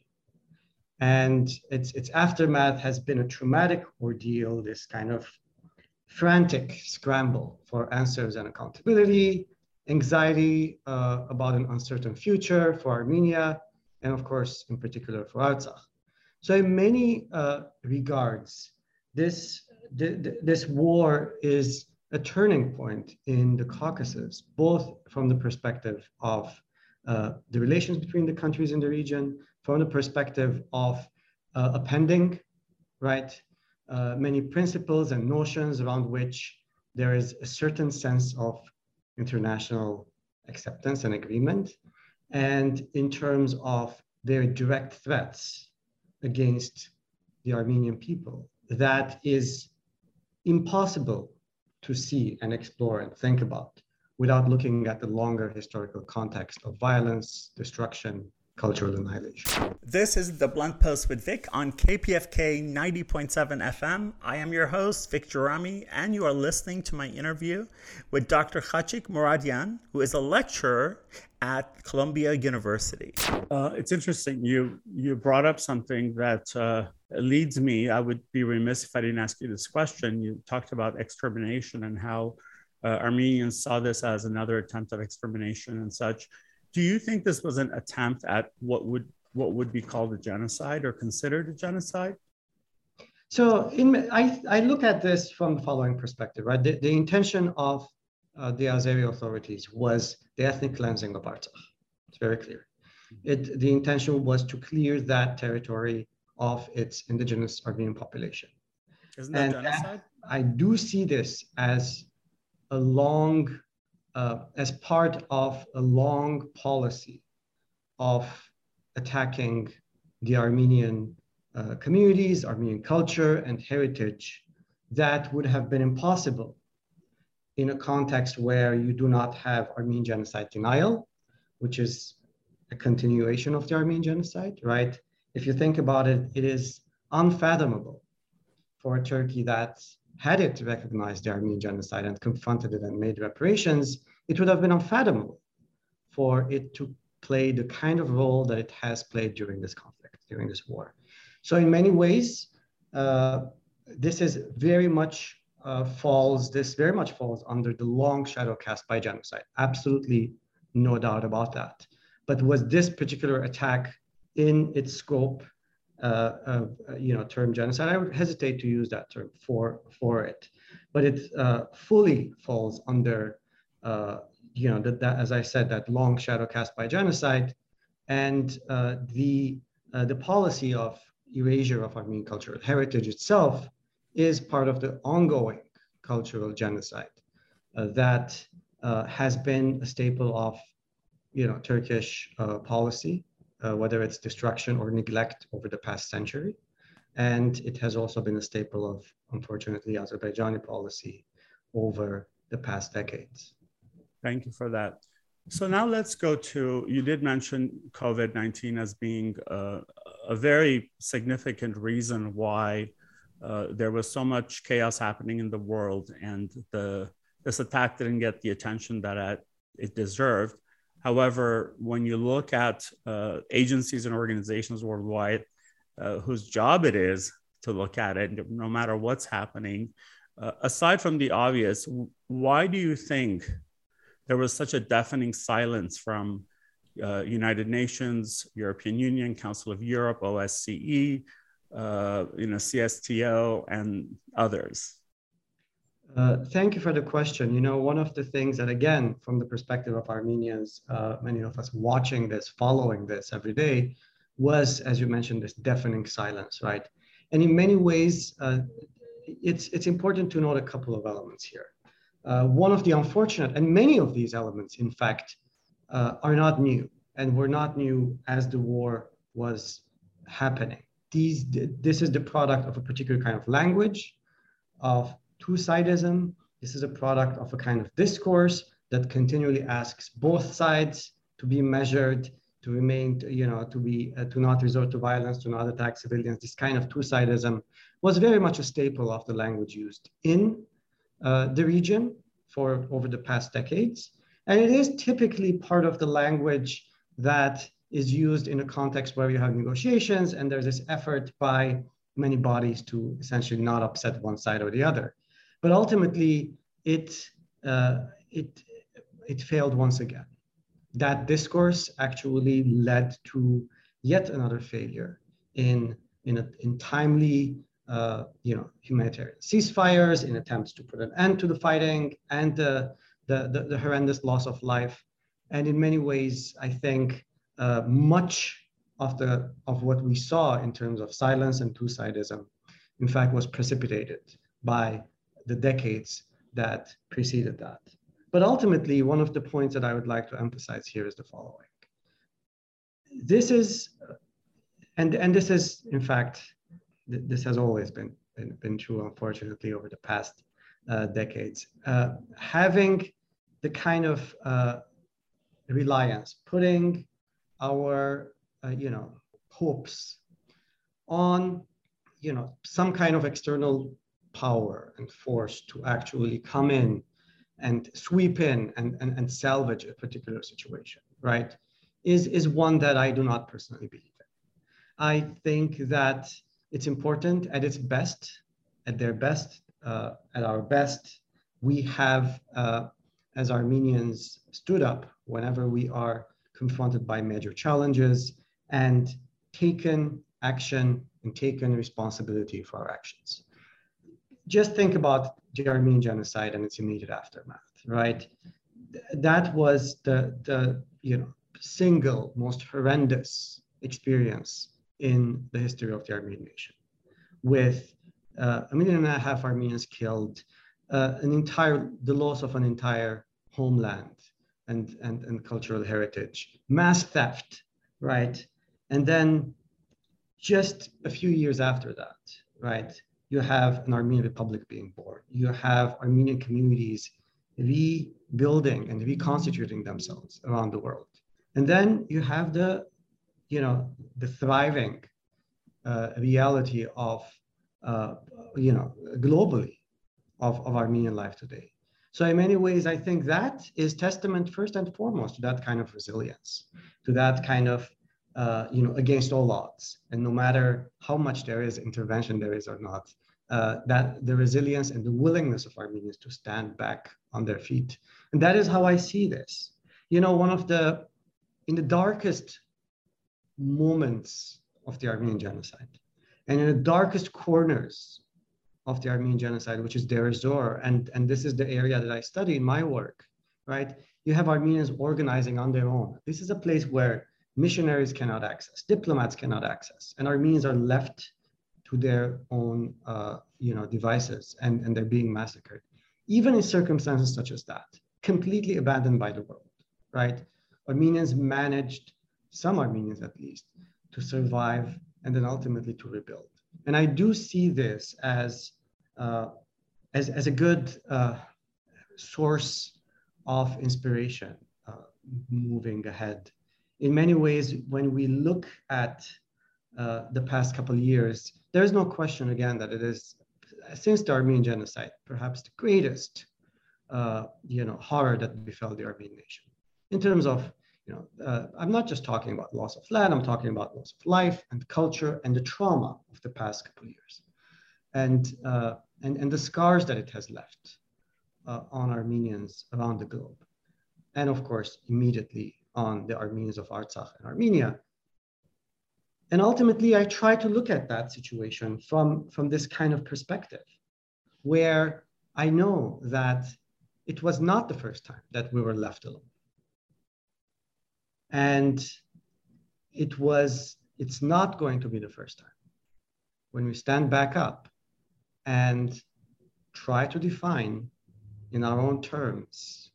Speaker 4: And its, its aftermath has been a traumatic ordeal, this kind of frantic scramble for answers and accountability, anxiety uh, about an uncertain future for Armenia, and of course, in particular for Artsakh. So in many uh, regards, this, this war is a turning point in the Caucasus, both from the perspective of uh, the relations between the countries in the region, from the perspective of uh, appending, right, uh, many principles and notions around which there is a certain sense of international acceptance and agreement, and in terms of their direct threats against the Armenian people. That is impossible to see and explore and think about without looking at the longer historical context of violence, destruction, cultural annihilation.
Speaker 1: This is the Blunt Post with Vic on KPFK 90.7 FM. I am your host, Vic Gerami, and you are listening to my interview with Dr. Khatchig Mouradian, who is a lecturer at Columbia University. Uh, it's interesting. You you brought up something that uh, leads me. I would be remiss if I didn't ask you this question. You talked about extermination and how uh, Armenians saw this as another attempt at extermination and such. Do you think this was an attempt at what would what would be called a genocide or considered a genocide?
Speaker 4: So in, I, I look at this from the following perspective, right? The, the intention of uh, the Azeri authorities was the ethnic cleansing of Artsakh. It's very clear. It, the intention was to clear that territory of its indigenous Armenian population.
Speaker 1: Isn't that and genocide?
Speaker 4: I do see this as a long, uh, as part of a long policy of attacking the Armenian uh, communities, Armenian culture, and heritage that would have been impossible in a context where you do not have Armenian genocide denial, which is a continuation of the Armenian genocide, right? If you think about it, it is unfathomable for a Turkey that had it recognized the Armenian genocide and confronted it and made reparations, it would have been unfathomable for it to play the kind of role that it has played during this conflict, during this war. So in many ways, uh, this is very much uh, falls, this very much falls under the long shadow cast by genocide. Absolutely no doubt about that. But was this particular attack in its scope, uh, uh, you know, term genocide? I would hesitate to use that term for, for it. But it uh, fully falls under, uh, you know, that, that, as I said, that long shadow cast by genocide and the, the policy of erasure of Armenian cultural heritage itself is part of the ongoing cultural genocide uh, that uh, has been a staple of you know, Turkish uh, policy, uh, whether it's destruction or neglect over the past century. And it has also been a staple of, unfortunately, Azerbaijani policy over the past decades.
Speaker 1: Thank you for that. So now let's go to, you did mention COVID 19 as being a, a very significant reason why uh, there was so much chaos happening in the world, and the this attack didn't get the attention that it deserved. However, when you look at uh, agencies and organizations worldwide uh, whose job it is to look at it, no matter what's happening, uh, aside from the obvious, why do you think there was such a deafening silence from uh, United Nations, European Union, Council of Europe, OSCE, uh, you know, CSTO, and others?
Speaker 4: Uh, thank you for the question. You know, one of the things that, again, from the perspective of Armenians, uh, many of us watching this, following this every day, was, as you mentioned, this deafening silence, right? And in many ways, uh, it's it's important to note a couple of elements here. Uh, one of the unfortunate, and many of these elements, in fact, uh, are not new and were not new as the war was happening. These, this is the product of a particular kind of language, of two-sidism. This is a product of a kind of discourse that continually asks both sides to be measured, to remain, you know, to be, uh, to not resort to violence, to not attack civilians. This kind of two-sidedism was very much a staple of the language used in uh, the region for over the past decades. And it is typically part of the language that is used in a context where you have negotiations and there's this effort by many bodies to essentially not upset one side or the other. But ultimately, it, uh, it, it failed once again. That discourse actually led to yet another failure in, in, a, in timely uh, you know, humanitarian ceasefires, in attempts to put an end to the fighting and the, the, the, the horrendous loss of life. And in many ways, I think uh, much of, the, of what we saw in terms of silence and two-sidedism, in fact, was precipitated by the decades that preceded that. But ultimately, one of the points that I would like to emphasize here is the following. This is, and, and this is, in fact, th this has always been, been, been, true, unfortunately, over the past uh, decades. Uh, having the kind of uh, reliance, putting our, uh, you know, hopes on, you know, some kind of external power and force to actually come in and sweep in and, and, and salvage a particular situation, right, is, is one that I do not personally believe in. I think that it's important at its best, at their best, uh, at our best, we have, uh, as Armenians, stood up whenever we are confronted by major challenges and taken action and taken responsibility for our actions just think about the Armenian genocide and its immediate aftermath, right? That was the, the you know, single most horrendous experience in the history of the Armenian nation, with uh, a million and a half Armenians killed, uh, an entire, the loss of an entire homeland and, and, and cultural heritage, mass theft, right? And then just a few years after that, right, you have an Armenian Republic being born. You have Armenian communities rebuilding and reconstituting themselves around the world. And then you have the, you know, the thriving uh, reality of, uh, you know, globally of, of Armenian life today. So in many ways, I think that is testament first and foremost to that kind of resilience, to that kind of uh, you know, against all odds. And no matter how much there is intervention there is or not, uh, that the resilience and the willingness of Armenians to stand back on their feet. And that is how I see this. You know, one of the, in the darkest moments of the Armenian genocide, and in the darkest corners of the Armenian genocide, which is Deir ez-Zor, and, and this is the area that I study in my work, right? You have Armenians organizing on their own. This is a place where missionaries cannot access, diplomats cannot access, and Armenians are left to their own uh, you know, devices and, and they're being massacred. Even in circumstances such as that, completely abandoned by the world, right? Armenians managed, some Armenians at least, to survive and then ultimately to rebuild. And I do see this as, uh, as, as a good uh, source of inspiration uh, moving ahead in many ways, when we look at uh, the past couple of years, there is no question again that it is since the Armenian genocide, perhaps the greatest uh, you know horror that befell the Armenian nation in terms of you know, uh, I'm not just talking about loss of land, I'm talking about loss of life and culture and the trauma of the past couple years and, uh, and, and the scars that it has left uh, on Armenians around the globe. And of course, immediately on the Armenians of Artsakh and Armenia. And ultimately, I try to look at that situation from, from this kind of perspective, where I know that it was not the first time that we were left alone and it was, it's not going to be the first time. When we stand back up and try to define in our own terms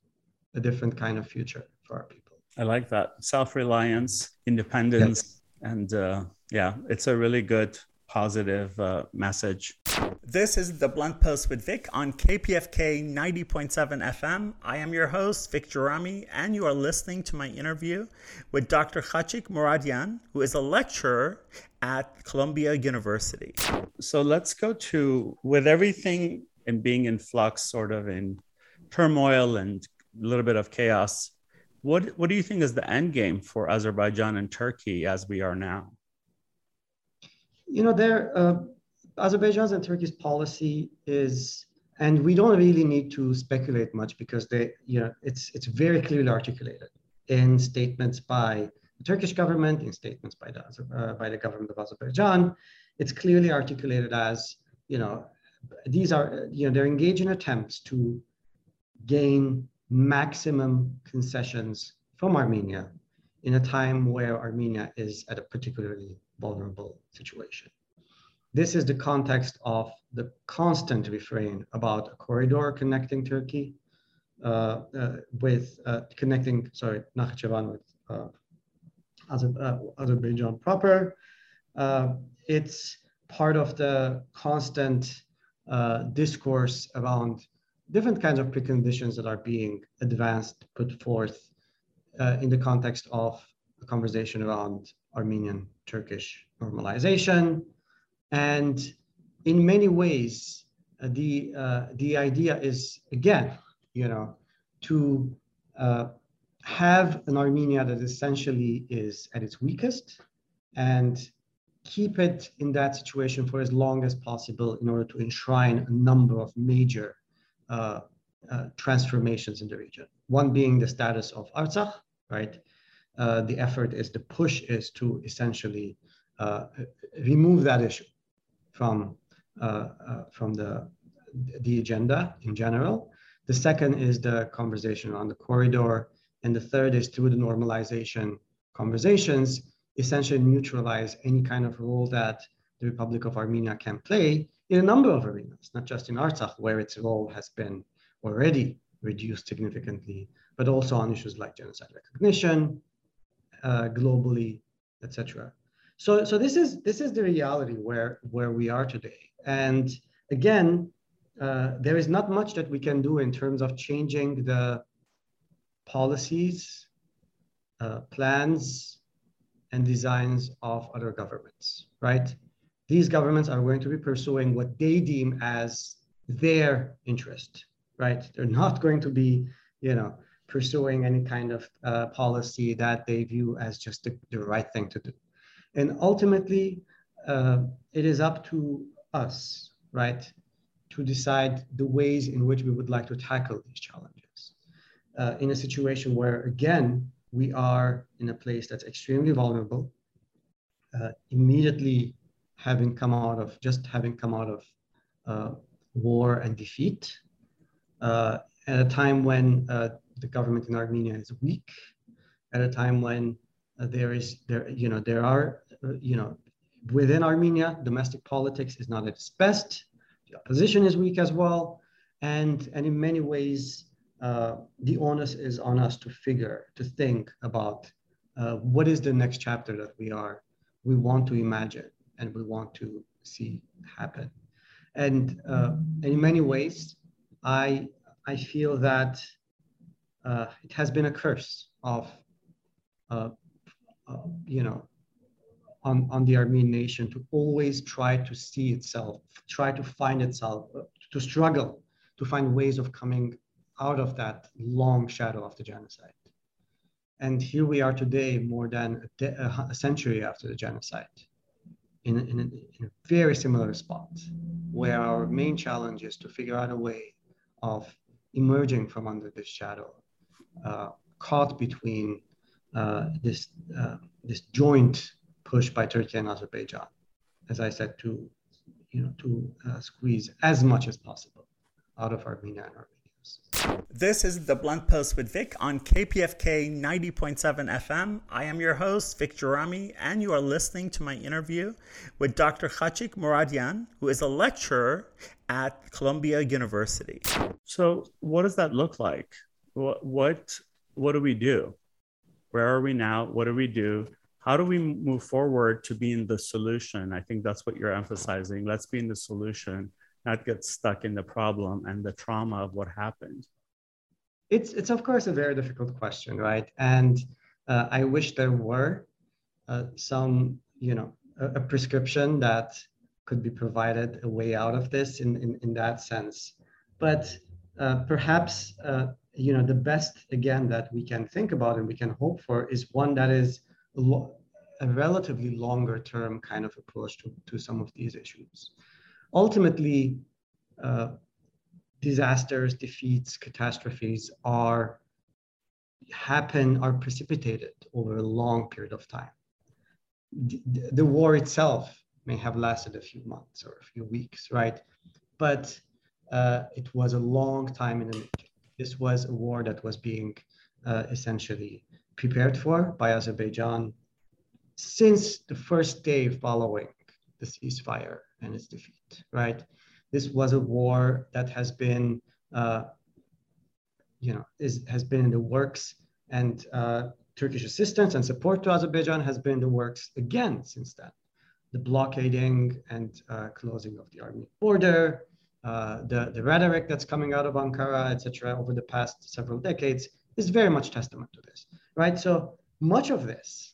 Speaker 4: a different kind of future for our people.
Speaker 1: I like that self reliance, independence, yes. And uh, yeah, it's a really good positive uh, message. This is the Blunt Post with Vic on KPFK 90.7 FM. I am your host, Vic Gerami, and you are listening to my interview with Dr. Khatchig Mouradian, who is a lecturer at Columbia University. So let's go to, with everything and being in flux, sort of in turmoil and a little bit of chaos, what, what do you think is the end game for Azerbaijan and Turkey as we are now?
Speaker 4: you know, there, uh, Azerbaijan's and Turkey's policy is, and we don't really need to speculate much because they, you know, it's it's very clearly articulated in statements by the Turkish government, in statements by the uh, by the government of Azerbaijan. It's clearly articulated as, you know, these are, you know, they're engaged in attempts to gain maximum concessions from Armenia in a time where Armenia is at a particularly vulnerable situation. This is the context of the constant refrain about a corridor connecting Turkey uh, uh, with uh, connecting, sorry, Nakhichevan with uh, uh, Azerbaijan proper. Uh, it's part of the constant discourse around different kinds of preconditions that are being advanced, put forth in the context of a conversation around Armenian Turkish normalization. And in many ways, uh, the, uh, the idea is, again, you know, to uh, have an Armenia that essentially is at its weakest and keep it in that situation for as long as possible in order to enshrine a number of major uh, uh, transformations in the region. One being the status of Artsakh, right? Uh, the effort is, the push is to essentially uh, remove that issue from, uh, uh, from the, the agenda in general. The second is the conversation on the corridor. And the third is through the normalization conversations, essentially neutralize any kind of role that the Republic of Armenia can play in a number of arenas, not just in Artsakh, where its role has been already reduced significantly, but also on issues like genocide recognition, uh, globally, etc. So, so this is this is the reality where where we are today. And again, uh, there is not much that we can do in terms of changing the policies, uh, plans, and designs of other governments, right? These governments are going to be pursuing what they deem as their interest, right? They're not going to be, you know, pursuing any kind of uh, policy that they view as just the, the right thing to do. And ultimately, uh, it is up to us, right, to decide the ways in which we would like to tackle these challenges. Uh, in a situation where, again, we are in a place that's extremely vulnerable, uh, immediately having come out of, just having come out of uh, war and defeat, uh, at a time when the government in Armenia is weak at a time when uh, there is there you know there are uh, you know within Armenia domestic politics is not at its best the opposition is weak as well and and in many ways uh, the onus is on us to figure to think about uh, what is the next chapter that we are we want to imagine and we want to see happen and, uh, in many ways I I feel that uh, it has been a curse of, uh, you know, on, on the Armenian nation to always try to see itself, try to find itself, to struggle to find ways of coming out of that long shadow of the genocide. And here we are today, more than a, a century after the genocide, in, in, a, in, a, very similar spot, where our main challenge is to figure out a way of emerging from under this shadow, uh, caught between uh, this, uh, this joint push by Turkey and Azerbaijan, as I said, to, you know, to uh, squeeze as much as possible out of Armenia and Armenia.
Speaker 1: This is the Blunt Post with Vic on KPFK 90.7 FM. I am your host, Vic Gerami, and you are listening to my interview with Dr. Khatchig Mouradian, who is a lecturer at Columbia University. So, what does that look like? What, what, what do we do? Where are we now? What do we do? How do we move forward to being the solution? I think that's what you're emphasizing. Let's be in the solution not get stuck in the problem and the trauma of what happened?
Speaker 4: It's, it's of course a very difficult question, right? And uh, I wish there were uh, some, you know, a, a, prescription that could be provided a way out of this in, in, in that sense. But uh, perhaps, uh, you know, the best, again, that we can think about and we can hope for is one that is a relatively longer term kind of approach to, to some of these issues ultimately, uh, disasters, defeats, catastrophes are happen, are precipitated over a long period of time. The, the war itself may have lasted a few months or a few weeks, right? But uh, it was a long time in the making. This was a war that was being uh, essentially prepared for by Azerbaijan since the first day following the ceasefire and its defeat, right? This was a war that has been, uh, you know, is, has been in the works and uh, Turkish assistance and support to Azerbaijan has been in the works again since then. The blockading and uh, closing of the Armenian border, uh, the, the rhetoric that's coming out of Ankara, etc., over the past several decades is very much testament to this, right? So much of this,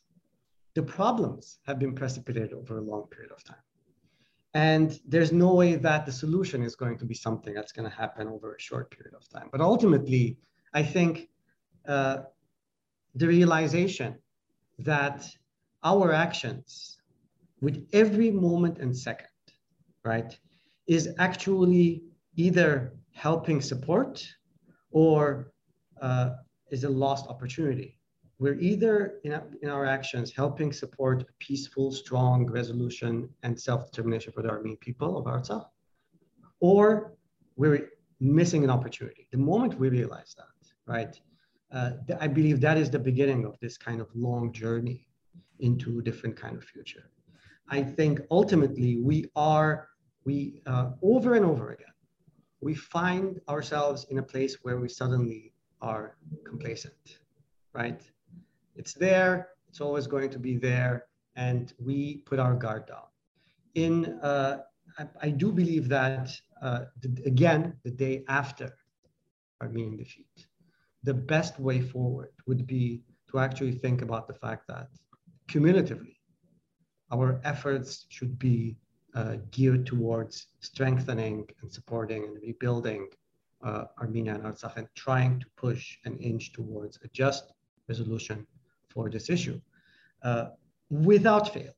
Speaker 4: the problems have been precipitated over a long period of time. And there's no way that the solution is going to be something that's going to happen over a short period of time. But ultimately, I think uh, the realization that our actions with every moment and second, right, is actually either helping support or uh, is a lost opportunity we're either in, in our actions helping support a peaceful, strong resolution and self-determination for the Armenian people of Artsakh, or we're missing an opportunity. The moment we realize that, right, uh, I believe that is the beginning of this kind of long journey into a different kind of future. I think ultimately we are, we uh, over and over again, we find ourselves in a place where we suddenly are complacent, right? It's there, it's always going to be there, and we put our guard down. In, uh, I, I, do believe that, uh, the, again, the day after Armenian defeat, the best way forward would be to actually think about the fact that cumulatively, our efforts should be uh, geared towards strengthening and supporting and rebuilding uh, Armenia and Artsakh and trying to push an inch towards a just resolution for this issue uh, without fail,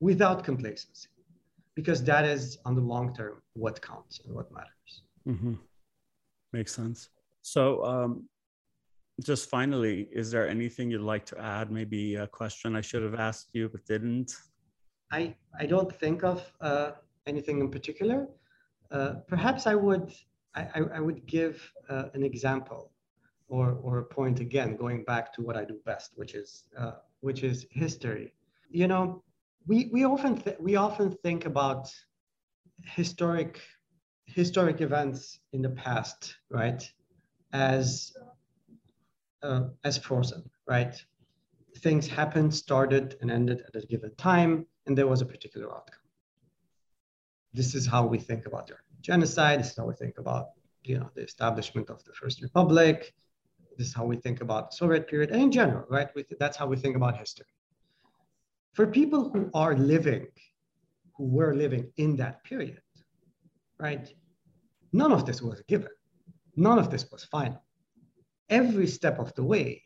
Speaker 4: without complacency, because that is on the long term what counts and what matters.
Speaker 1: Mm-hmm. Makes sense. So, um, just finally, is there anything you'd like to add? Maybe a question I should have asked you but didn't.
Speaker 4: I I don't think of uh, anything in particular. Uh, perhaps I would I, I would give uh, an example or, or a point again, going back to what I do best, which is, uh, which is history. You know, we, we, often th- we often think about historic, historic events in the past, right, as, uh, as frozen, right? Things happened, started, and ended at a given time, and there was a particular outcome. This is how we think about the genocide. This is how we think about you know the establishment of the First Republic, this is how we think about the Soviet period and in general, right? That's how we think about history. for people who are living, who were living in that period, right? None of this was given. None of this was final. Every step of the way,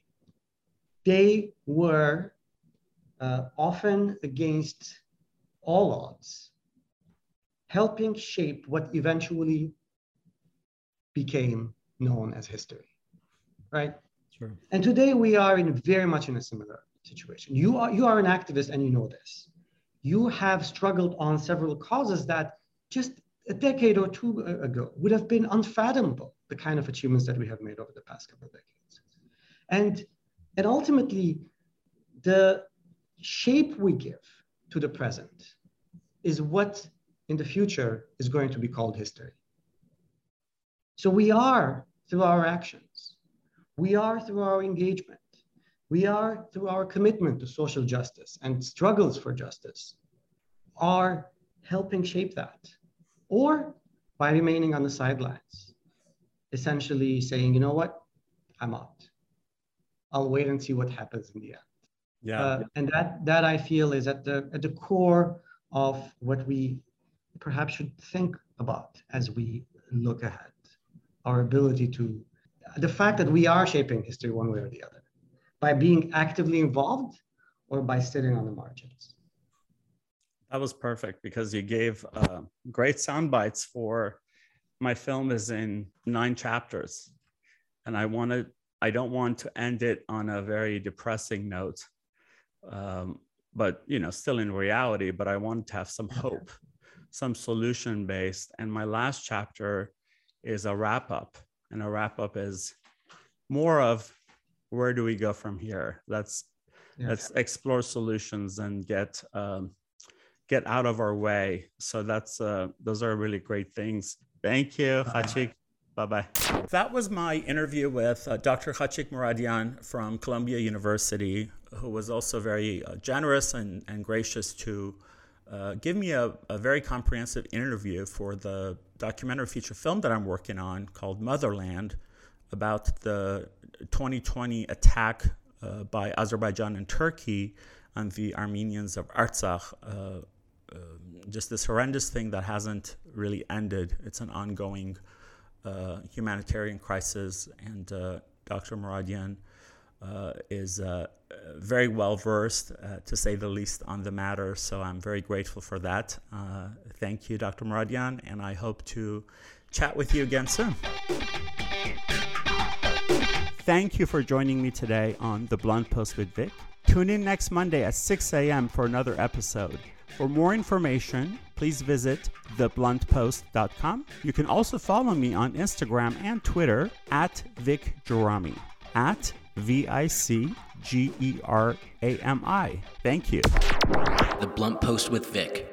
Speaker 4: they were uh, often against all odds, helping shape what eventually became known as history, right? Sure. And today we are in very much in a similar situation. You are you are an activist and you know this. You have struggled on several causes that just a decade or two uh, ago would have been unfathomable, the kind of achievements that we have made over the past couple of decades. And, and ultimately, the shape we give to the present is what in the future is going to be called history. So we are, through our actions, we are through our engagement, we are through our commitment to social justice and struggles for justice, are helping shape that. Or by remaining on the sidelines, essentially saying, you know what, I'm out. I'll wait and see what happens in the end. Yeah. Uh, and that that I feel is at the at the core of what we perhaps should think about as we look ahead. Our ability to the fact that we are shaping history one way or the other by being actively involved or by sitting on the margins.
Speaker 1: That was perfect because you gave uh, great sound bites for my film is in nine chapters and I wanted I don't want to end it on a very depressing note um, but you know still in reality but i want to have some hope some solution based and my last chapter is a wrap up and a wrap up is more of where do we go from here let's yeah. let's explore solutions and get um, get out of our way so that's uh, those are really great things thank you Khatchig. Bye bye. That was my interview with uh, Dr. Khatchig Mouradian from Columbia University, who was also very uh, generous and, and gracious to uh, give me a, a, very comprehensive interview for the documentary feature film that I'm working on called Motherland about the 2020 attack uh, by Azerbaijan and Turkey on the Armenians of Artsakh. Uh, um, just this horrendous thing that hasn't really ended. It's an ongoing uh, humanitarian crisis, and uh, Dr. Mouradian uh, is uh, uh, very well versed, uh, to say the least, on the matter. So I'm very grateful for that. thank you, Dr. Mouradian, and I hope to chat with you again soon. Thank you for joining me today on The Blunt Post with Vic. Tune in next Monday at 6 a.m. for another episode. For more information, please visit thebluntpost.com. You can also follow me on Instagram and Twitter at Vic Gerami, at V I C G E R A M I. Thank you.
Speaker 3: The Blunt Post with Vic.